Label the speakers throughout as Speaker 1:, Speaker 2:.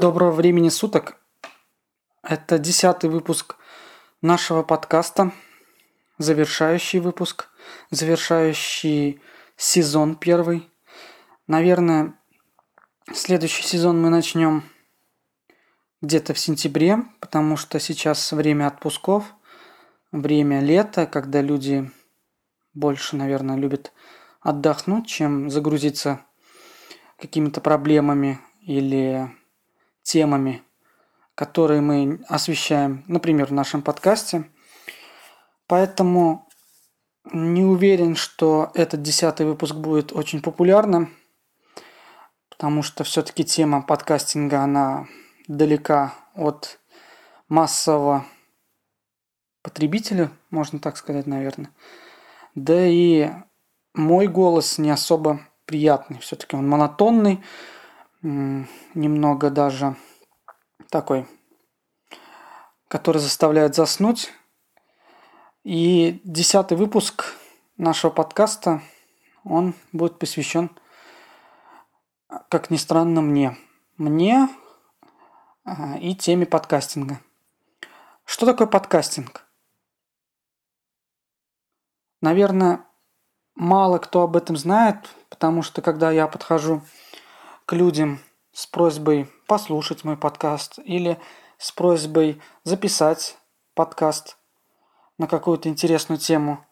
Speaker 1: Доброго времени суток. Это десятый выпуск нашего подкаста, завершающий выпуск, завершающий сезон первый. Наверное, следующий сезон мы начнем где-то в сентябре, потому что сейчас время отпусков, время лета, когда люди больше, наверное, любят отдохнуть, чем загрузиться какими-то проблемами или темами, которые мы освещаем, например, в нашем подкасте. Поэтому не уверен, что этот десятый выпуск будет очень популярным, потому что все-таки тема подкастинга, она далека от массового потребителя, можно так сказать, наверное. Да и мой голос не особо приятный. Все-таки он монотонный, немного даже такой, который заставляет заснуть. И десятый выпуск нашего подкаста, он будет посвящен, как ни странно, мне. Мне а, и теме подкастинга. Что такое подкастинг? Наверное, мало кто об этом знает, потому что когда я подхожу к людям с просьбой послушать мой подкаст или с просьбой записать подкаст на какую-то интересную тему,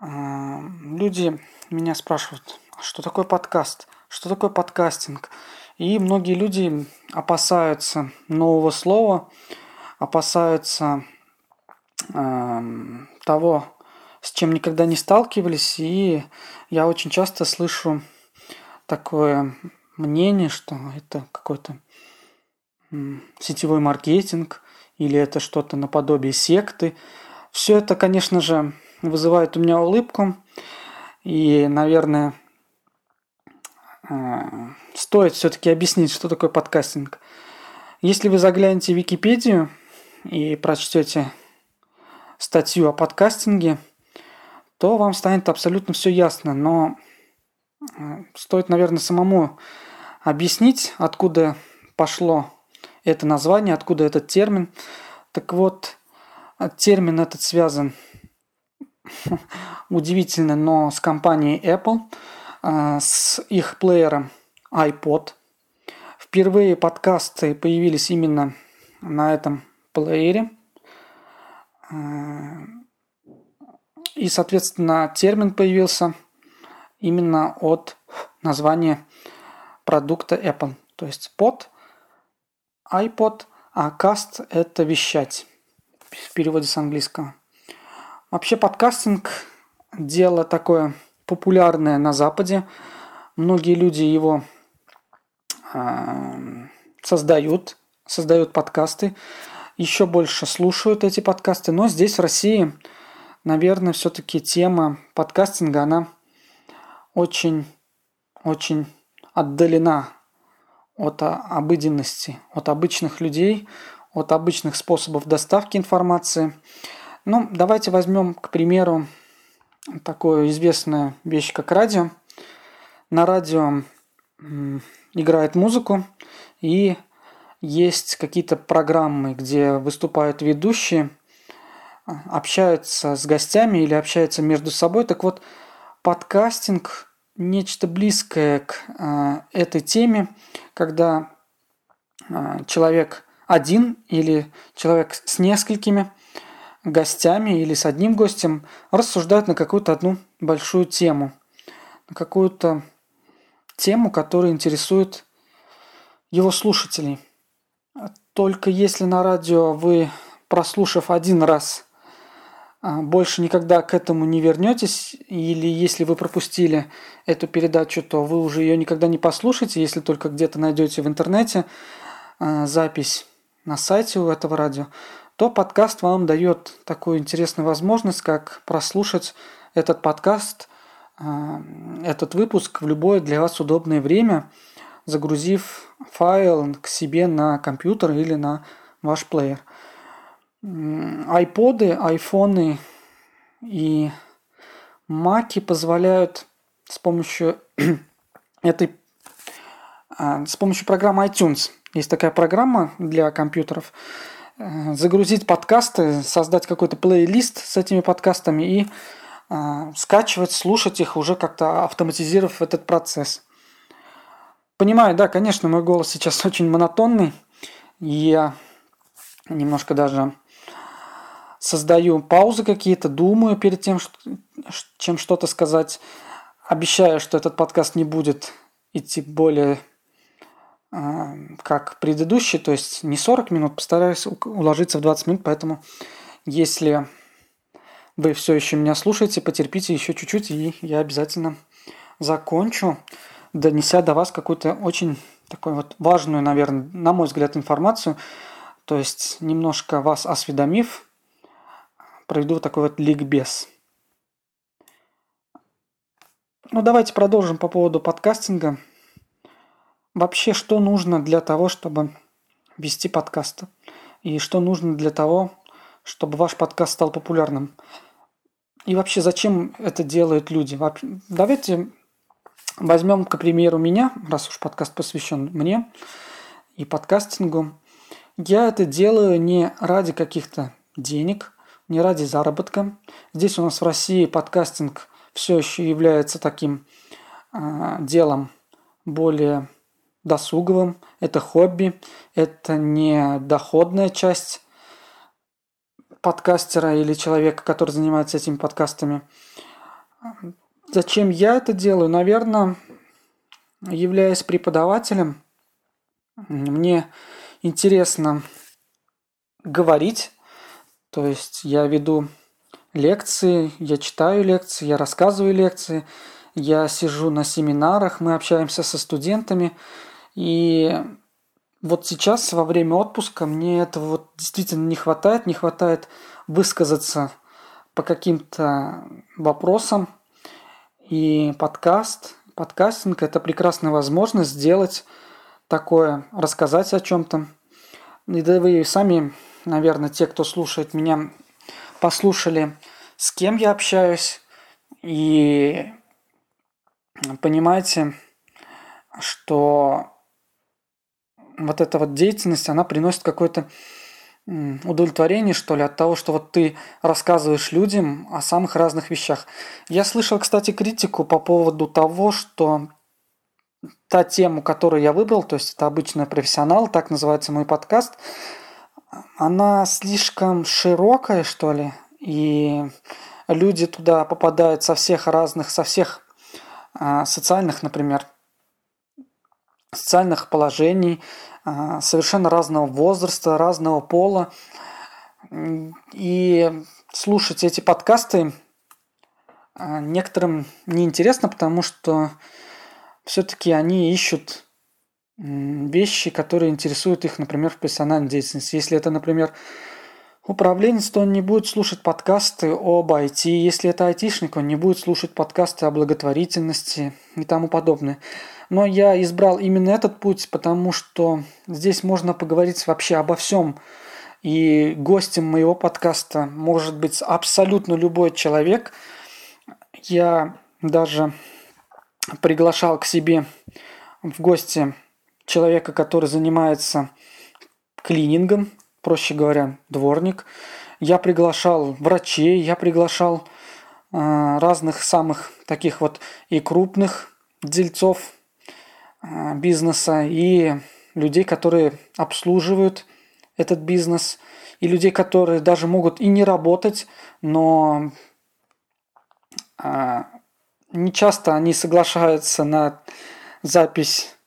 Speaker 1: а, люди меня спрашивают, «А что такое подкаст, что такое подкастинг. И многие люди опасаются нового слова, опасаются э, того, с чем никогда не сталкивались. И я очень часто слышу такое мнение, что это какой-то сетевой маркетинг или это что-то наподобие секты. Все это, конечно же, вызывает у меня улыбку. И, наверное, э, стоит все-таки объяснить, что такое подкастинг. Если вы заглянете в Википедию и прочтете статью о подкастинге, то вам станет абсолютно все ясно. Но э, стоит, наверное, самому объяснить, откуда пошло это название, откуда этот термин. Так вот, термин этот связан удивительно, но с компанией Apple, э, с их плеером iPod. Впервые подкасты появились именно на этом плеере. Э, и, соответственно, термин появился именно от названия продукта Apple. То есть под iPod, а cast – это вещать в переводе с английского. Вообще подкастинг – дело такое популярное на Западе. Многие люди его э, создают, создают подкасты, еще больше слушают эти подкасты. Но здесь, в России, наверное, все-таки тема подкастинга, она очень, очень отдалена от обыденности, от обычных людей, от обычных способов доставки информации. Ну, давайте возьмем, к примеру, такую известную вещь, как радио. На радио играет музыку, и есть какие-то программы, где выступают ведущие, общаются с гостями или общаются между собой. Так вот, подкастинг нечто близкое к э, этой теме, когда э, человек один или человек с несколькими гостями или с одним гостем рассуждают на какую-то одну большую тему, на какую-то тему, которая интересует его слушателей. Только если на радио вы, прослушав один раз а, больше никогда к этому не вернетесь, или если вы пропустили эту передачу, то вы уже ее никогда не послушаете, если только где-то найдете в интернете а, запись на сайте у этого радио, то подкаст вам дает такую интересную возможность, как прослушать этот подкаст, а, этот выпуск в любое для вас удобное время, загрузив файл к себе на компьютер или на ваш плеер – айподы, айфоны и маки позволяют с помощью этой а, с помощью программы iTunes Есть такая программа для компьютеров. Э, загрузить подкасты, создать какой-то плейлист с этими подкастами и э, скачивать, слушать их, уже как-то автоматизировав этот процесс. Понимаю, да, конечно, мой голос сейчас очень монотонный. Я немножко даже создаю паузы какие-то, думаю перед тем, чем что-то сказать. Обещаю, что этот подкаст не будет идти более э, как предыдущий, то есть не 40 минут, постараюсь уложиться в 20 минут, поэтому если вы все еще меня слушаете, потерпите еще чуть-чуть, и я обязательно закончу, донеся до вас какую-то очень такую вот важную, наверное, на мой взгляд, информацию, то есть немножко вас осведомив, проведу такой вот ликбез. Ну, давайте продолжим по поводу подкастинга. Вообще, что нужно для того, чтобы вести подкасты? И что нужно для того, чтобы ваш подкаст стал популярным? И вообще, зачем это делают люди? Давайте возьмем, к примеру, меня, раз уж подкаст посвящен мне и подкастингу. Я это делаю не ради каких-то денег, не ради заработка. Здесь у нас в России подкастинг все еще является таким э, делом более досуговым. Это хобби, это не доходная часть подкастера или человека, который занимается этими подкастами. Зачем я это делаю? Наверное, являясь преподавателем, мне интересно говорить, то есть я веду лекции, я читаю лекции, я рассказываю лекции, я сижу на семинарах, мы общаемся со студентами. И вот сейчас, во время отпуска, мне этого вот действительно не хватает, не хватает высказаться по каким-то вопросам. И подкаст, подкастинг – это прекрасная возможность сделать такое, рассказать о чем-то. И да вы сами наверное, те, кто слушает меня, послушали, с кем я общаюсь, и понимаете, что вот эта вот деятельность, она приносит какое-то удовлетворение, что ли, от того, что вот ты рассказываешь людям о самых разных вещах. Я слышал, кстати, критику по поводу того, что та тема, которую я выбрал, то есть это обычный профессионал, так называется мой подкаст, она слишком широкая, что ли, и люди туда попадают со всех разных, со всех а, социальных, например, социальных положений, а, совершенно разного возраста, разного пола. И слушать эти подкасты а, некоторым неинтересно, потому что все-таки они ищут вещи, которые интересуют их, например, в профессиональной деятельности. Если это, например, управленец, то он не будет слушать подкасты об IT. Если это айтишник, он не будет слушать подкасты о благотворительности и тому подобное. Но я избрал именно этот путь, потому что здесь можно поговорить вообще обо всем. И гостем моего подкаста может быть абсолютно любой человек. Я даже приглашал к себе в гости человека, который занимается клинингом, проще говоря, дворник. Я приглашал врачей, я приглашал э, разных самых таких вот и крупных дельцов э, бизнеса, и людей, которые обслуживают этот бизнес, и людей, которые даже могут и не работать, но э, не часто они соглашаются на запись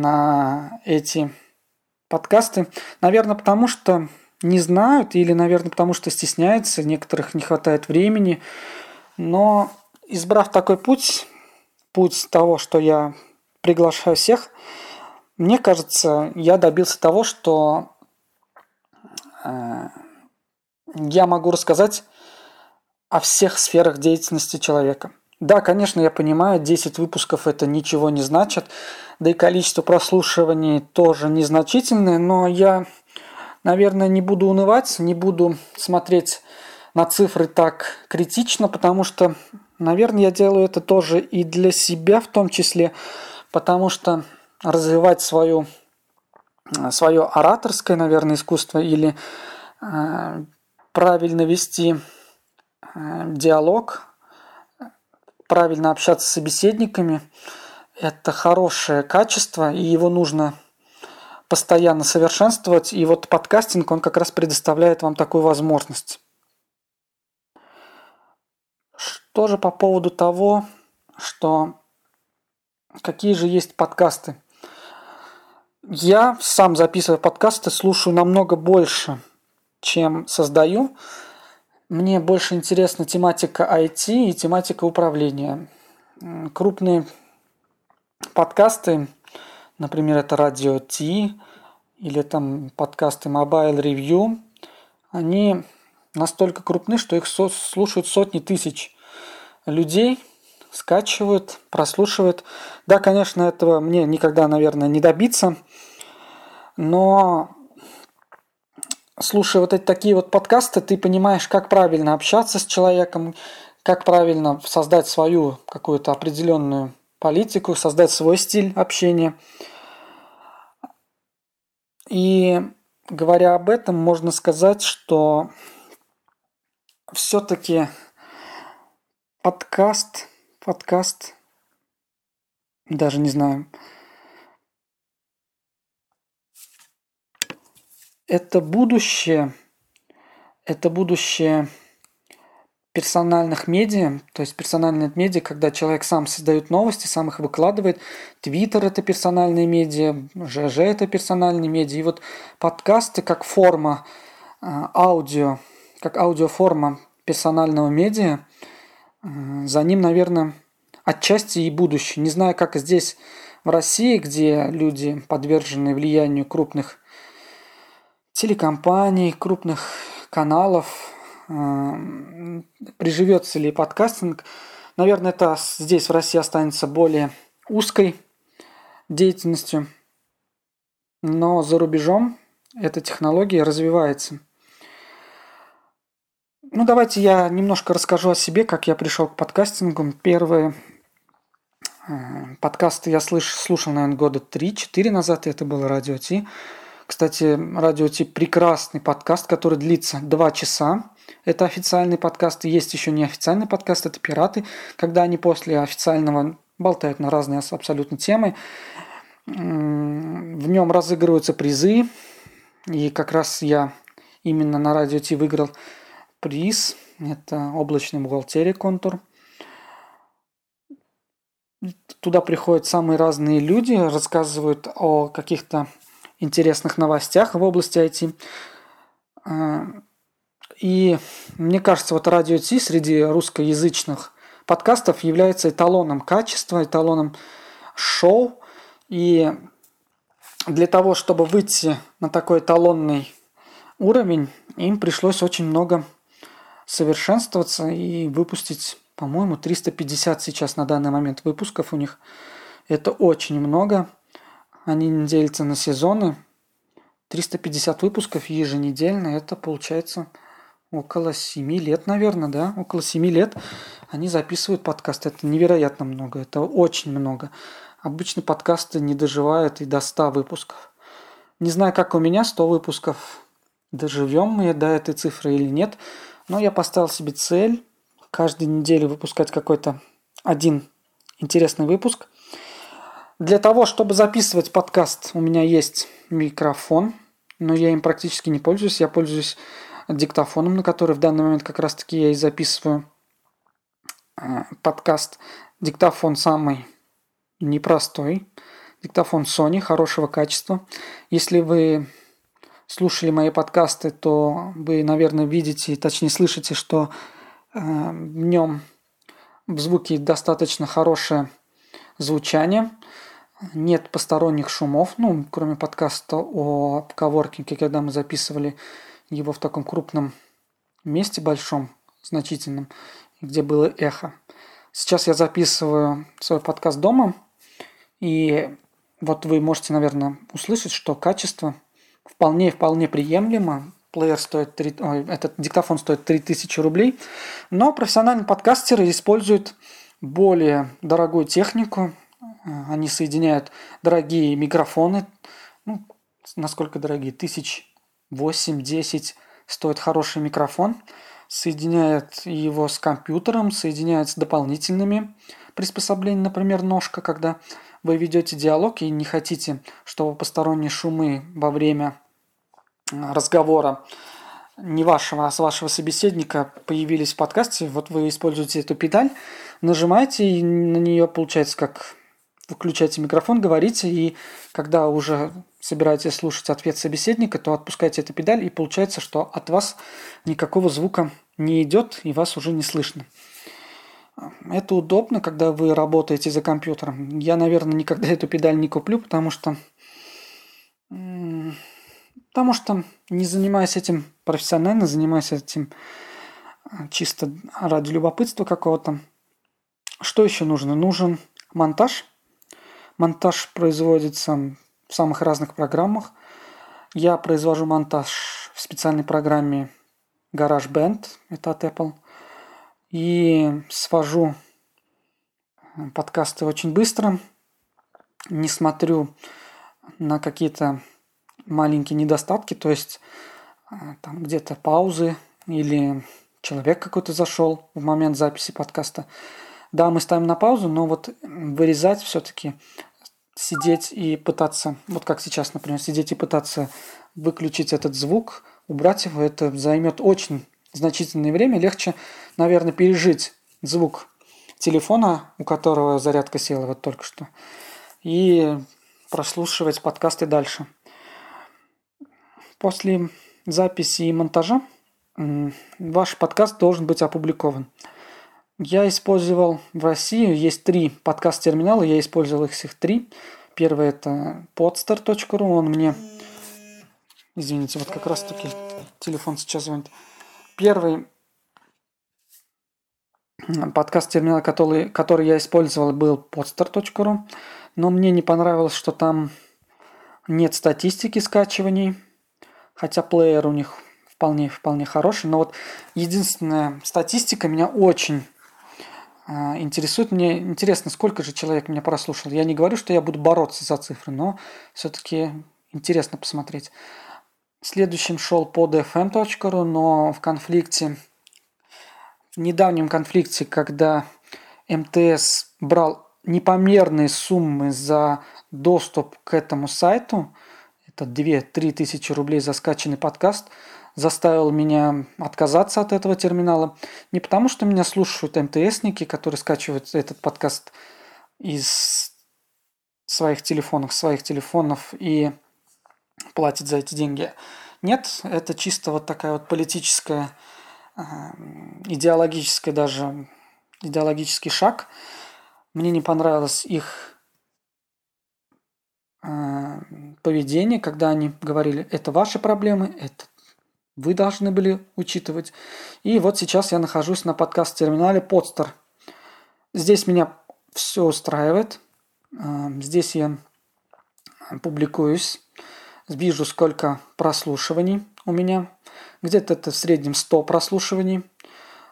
Speaker 1: на эти подкасты. Наверное, потому что не знают или, наверное, потому что стесняются, некоторых не хватает времени. Но избрав такой путь, путь того, что я приглашаю всех, мне кажется, я добился того, что э, я могу рассказать о всех сферах деятельности человека – да, конечно, я понимаю, 10 выпусков это ничего не значит, да и количество прослушиваний тоже незначительное, но я, наверное, не буду унывать, не буду смотреть на цифры так критично, потому что, наверное, я делаю это тоже и для себя в том числе, потому что развивать свою свое ораторское, наверное, искусство или правильно вести диалог, правильно общаться с собеседниками – это хорошее качество, и его нужно постоянно совершенствовать. И вот подкастинг, он как раз предоставляет вам такую возможность. Что же по поводу того, что какие же есть подкасты? Я сам записываю подкасты, слушаю намного больше, чем создаю. Мне больше интересна тематика IT и тематика управления. Крупные подкасты, например, это Радио T или там подкасты Mobile Review, они настолько крупны, что их слушают сотни тысяч людей, скачивают, прослушивают. Да, конечно, этого мне никогда, наверное, не добиться, но слушая вот эти такие вот подкасты, ты понимаешь, как правильно общаться с человеком, как правильно создать свою какую-то определенную политику, создать свой стиль общения. И говоря об этом, можно сказать, что все-таки подкаст, подкаст, даже не знаю, это будущее, это будущее персональных медиа, то есть персональные медиа, когда человек сам создает новости, сам их выкладывает. Твиттер – это персональные медиа, ЖЖ – это персональные медиа. И вот подкасты как форма а, аудио, как аудиоформа персонального медиа, а, за ним, наверное, отчасти и будущее. Не знаю, как здесь в России, где люди подвержены влиянию крупных телекомпаний, крупных каналов, приживется ли подкастинг. Наверное, это здесь в России останется более узкой деятельностью, но за рубежом эта технология развивается. Ну, давайте я немножко расскажу о себе, как я пришел к подкастингу. Первые э, подкасты я слыш, слушал, наверное, года 3-4 назад, это было Радио Ти. Кстати, Радио Ти прекрасный подкаст, который длится 2 часа. Это официальный подкаст. Есть еще неофициальный подкаст, это пираты, когда они после официального болтают на разные абсолютно темы. В нем разыгрываются призы. И как раз я именно на Радио Ти выиграл приз. Это облачный бухгалтерия контур. Туда приходят самые разные люди, рассказывают о каких-то интересных новостях в области IT. А, и мне кажется, вот радио Ти среди русскоязычных подкастов является эталоном качества, эталоном шоу. И для того, чтобы выйти на такой эталонный уровень, им пришлось очень много совершенствоваться и выпустить, по-моему, 350 сейчас на данный момент выпусков у них. Это очень много. Они делятся на сезоны. 350 выпусков еженедельно. Это получается около 7 лет, наверное, да? Около 7 лет они записывают подкасты. Это невероятно много. Это очень много. Обычно подкасты не доживают и до 100 выпусков. Не знаю, как у меня 100 выпусков. Доживем мы до этой цифры или нет. Но я поставил себе цель каждую неделю выпускать какой-то один интересный выпуск – для того, чтобы записывать подкаст, у меня есть микрофон, но я им практически не пользуюсь. Я пользуюсь диктофоном, на который в данный момент как раз-таки я и записываю э, подкаст. Диктофон самый непростой. Диктофон Sony хорошего качества. Если вы слушали мои подкасты, то вы, наверное, видите, точнее слышите, что э, в нем в звуке достаточно хорошее звучание – нет посторонних шумов, ну, кроме подкаста о коворкинге, когда мы записывали его в таком крупном месте большом, значительном, где было эхо. Сейчас я записываю свой подкаст дома, и вот вы можете, наверное, услышать, что качество вполне-вполне приемлемо. Плеер стоит 3, ой, этот диктофон стоит 3000 рублей, но профессиональные подкастеры используют более дорогую технику, они соединяют дорогие микрофоны, ну, насколько дорогие, тысяч восемь-десять стоит хороший микрофон, соединяет его с компьютером, соединяет с дополнительными приспособлениями, например, ножка, когда вы ведете диалог и не хотите, чтобы посторонние шумы во время разговора не вашего, а с вашего собеседника появились в подкасте, вот вы используете эту педаль, нажимаете, и на нее получается как выключаете микрофон, говорите, и когда уже собираетесь слушать ответ собеседника, то отпускаете эту педаль, и получается, что от вас никакого звука не идет, и вас уже не слышно. Это удобно, когда вы работаете за компьютером. Я, наверное, никогда эту педаль не куплю, потому что потому что не занимаюсь этим профессионально, занимаюсь этим а, чисто ради любопытства какого-то. Что еще нужно? Нужен монтаж. Монтаж производится в самых разных программах. Я произвожу монтаж в специальной программе GarageBand, это от Apple. И свожу э, подкасты очень быстро. Не смотрю на какие-то маленькие недостатки, то есть э, там где-то паузы или человек какой-то зашел в момент записи подкаста. Да, мы ставим на паузу, но вот вырезать все-таки, сидеть и пытаться, вот как сейчас, например, сидеть и пытаться выключить этот звук, убрать его, это займет очень значительное время. Легче, наверное, пережить звук телефона, у которого зарядка села вот только что, и прослушивать подкасты дальше. После записи и монтажа ваш подкаст должен быть опубликован. Я использовал в России, есть три подкаст-терминала, я использовал их всех три. Первый это podstar.ru, он мне... Извините, вот как раз таки телефон сейчас звонит. Первый подкаст-терминал, который, который я использовал, был podstar.ru, но мне не понравилось, что там нет статистики скачиваний – хотя плеер у них вполне, вполне хороший. Но вот единственная статистика меня очень интересует. Мне интересно, сколько же человек меня прослушал. Я не говорю, что я буду бороться за цифры, но все-таки интересно посмотреть. Следующим шел под fm.ru, но в конфликте, в недавнем конфликте, когда МТС брал непомерные суммы за доступ к этому сайту – 2-3 тысячи рублей за скачанный подкаст, заставил меня отказаться от этого терминала. Не потому, что меня слушают МТСники, которые скачивают этот подкаст из своих телефонов, своих телефонов и платят за эти деньги. Нет, это чисто вот такая вот политическая, э, идеологическая даже, идеологический шаг. Мне не понравилось их поведение, когда они говорили, это ваши проблемы, это вы должны были учитывать. И вот сейчас я нахожусь на подкаст-терминале Podster. Здесь меня все устраивает. А, здесь я публикуюсь, вижу, сколько прослушиваний у меня. Где-то это в среднем 100 прослушиваний.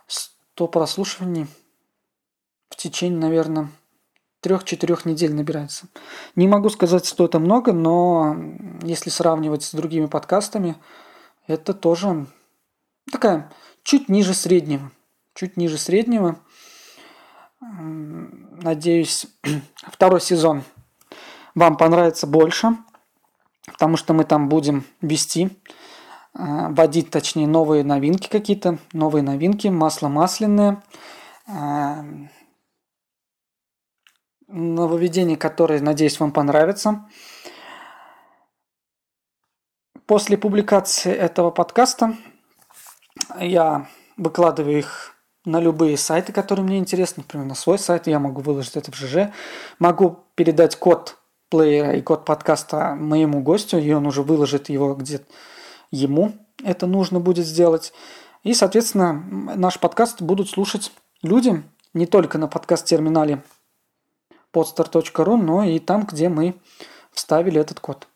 Speaker 1: 100 прослушиваний в течение, наверное, трех-четырех недель набирается. Не могу сказать, что это много, но если сравнивать с другими подкастами, это тоже такая чуть ниже среднего. Чуть ниже среднего. Надеюсь, второй сезон вам понравится больше, потому что мы там будем вести, э, вводить, точнее, новые новинки какие-то, новые новинки, масло масляное, нововведения, которые, надеюсь, вам понравятся. После публикации этого подкаста я выкладываю их на любые сайты, которые мне интересны, например, на свой сайт, я могу выложить это в ЖЖ, могу передать код плеера и код подкаста моему гостю, и он уже выложит его где-то ему это нужно будет сделать. И, соответственно, наш подкаст будут слушать люди не только на подкаст-терминале podstar.ru, но и там, где мы вставили этот код.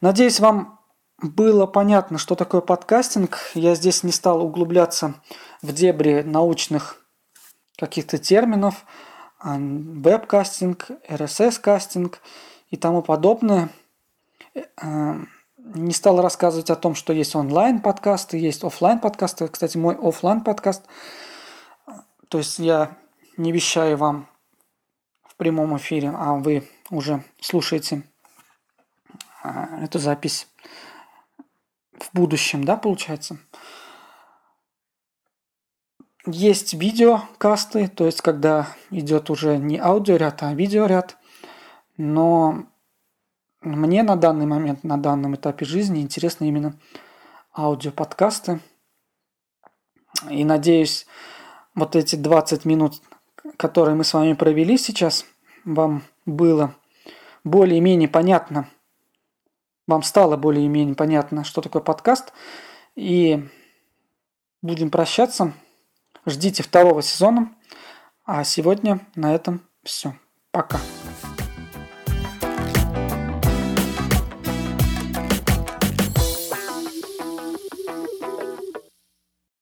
Speaker 1: Надеюсь, вам было понятно, что такое подкастинг. Я здесь не стал углубляться в дебри научных каких-то терминов, а, веб-кастинг, RSS-кастинг и тому подобное. Э, не стал рассказывать о том, что есть онлайн-подкасты, есть офлайн подкасты Кстати, мой офлайн подкаст то есть я не вещаю вам прямом эфире, а вы уже слушаете а, эту запись в будущем, да, получается. Есть видеокасты, то есть когда идет уже не аудиоряд, а видеоряд. Но мне на данный момент, на данном этапе жизни интересны именно аудиоподкасты. И надеюсь, вот эти 20 минут, которые мы с вами провели сейчас, вам было более-менее понятно, вам стало более-менее понятно, что такое подкаст. И будем прощаться. Ждите второго сезона. А сегодня на этом все. Пока.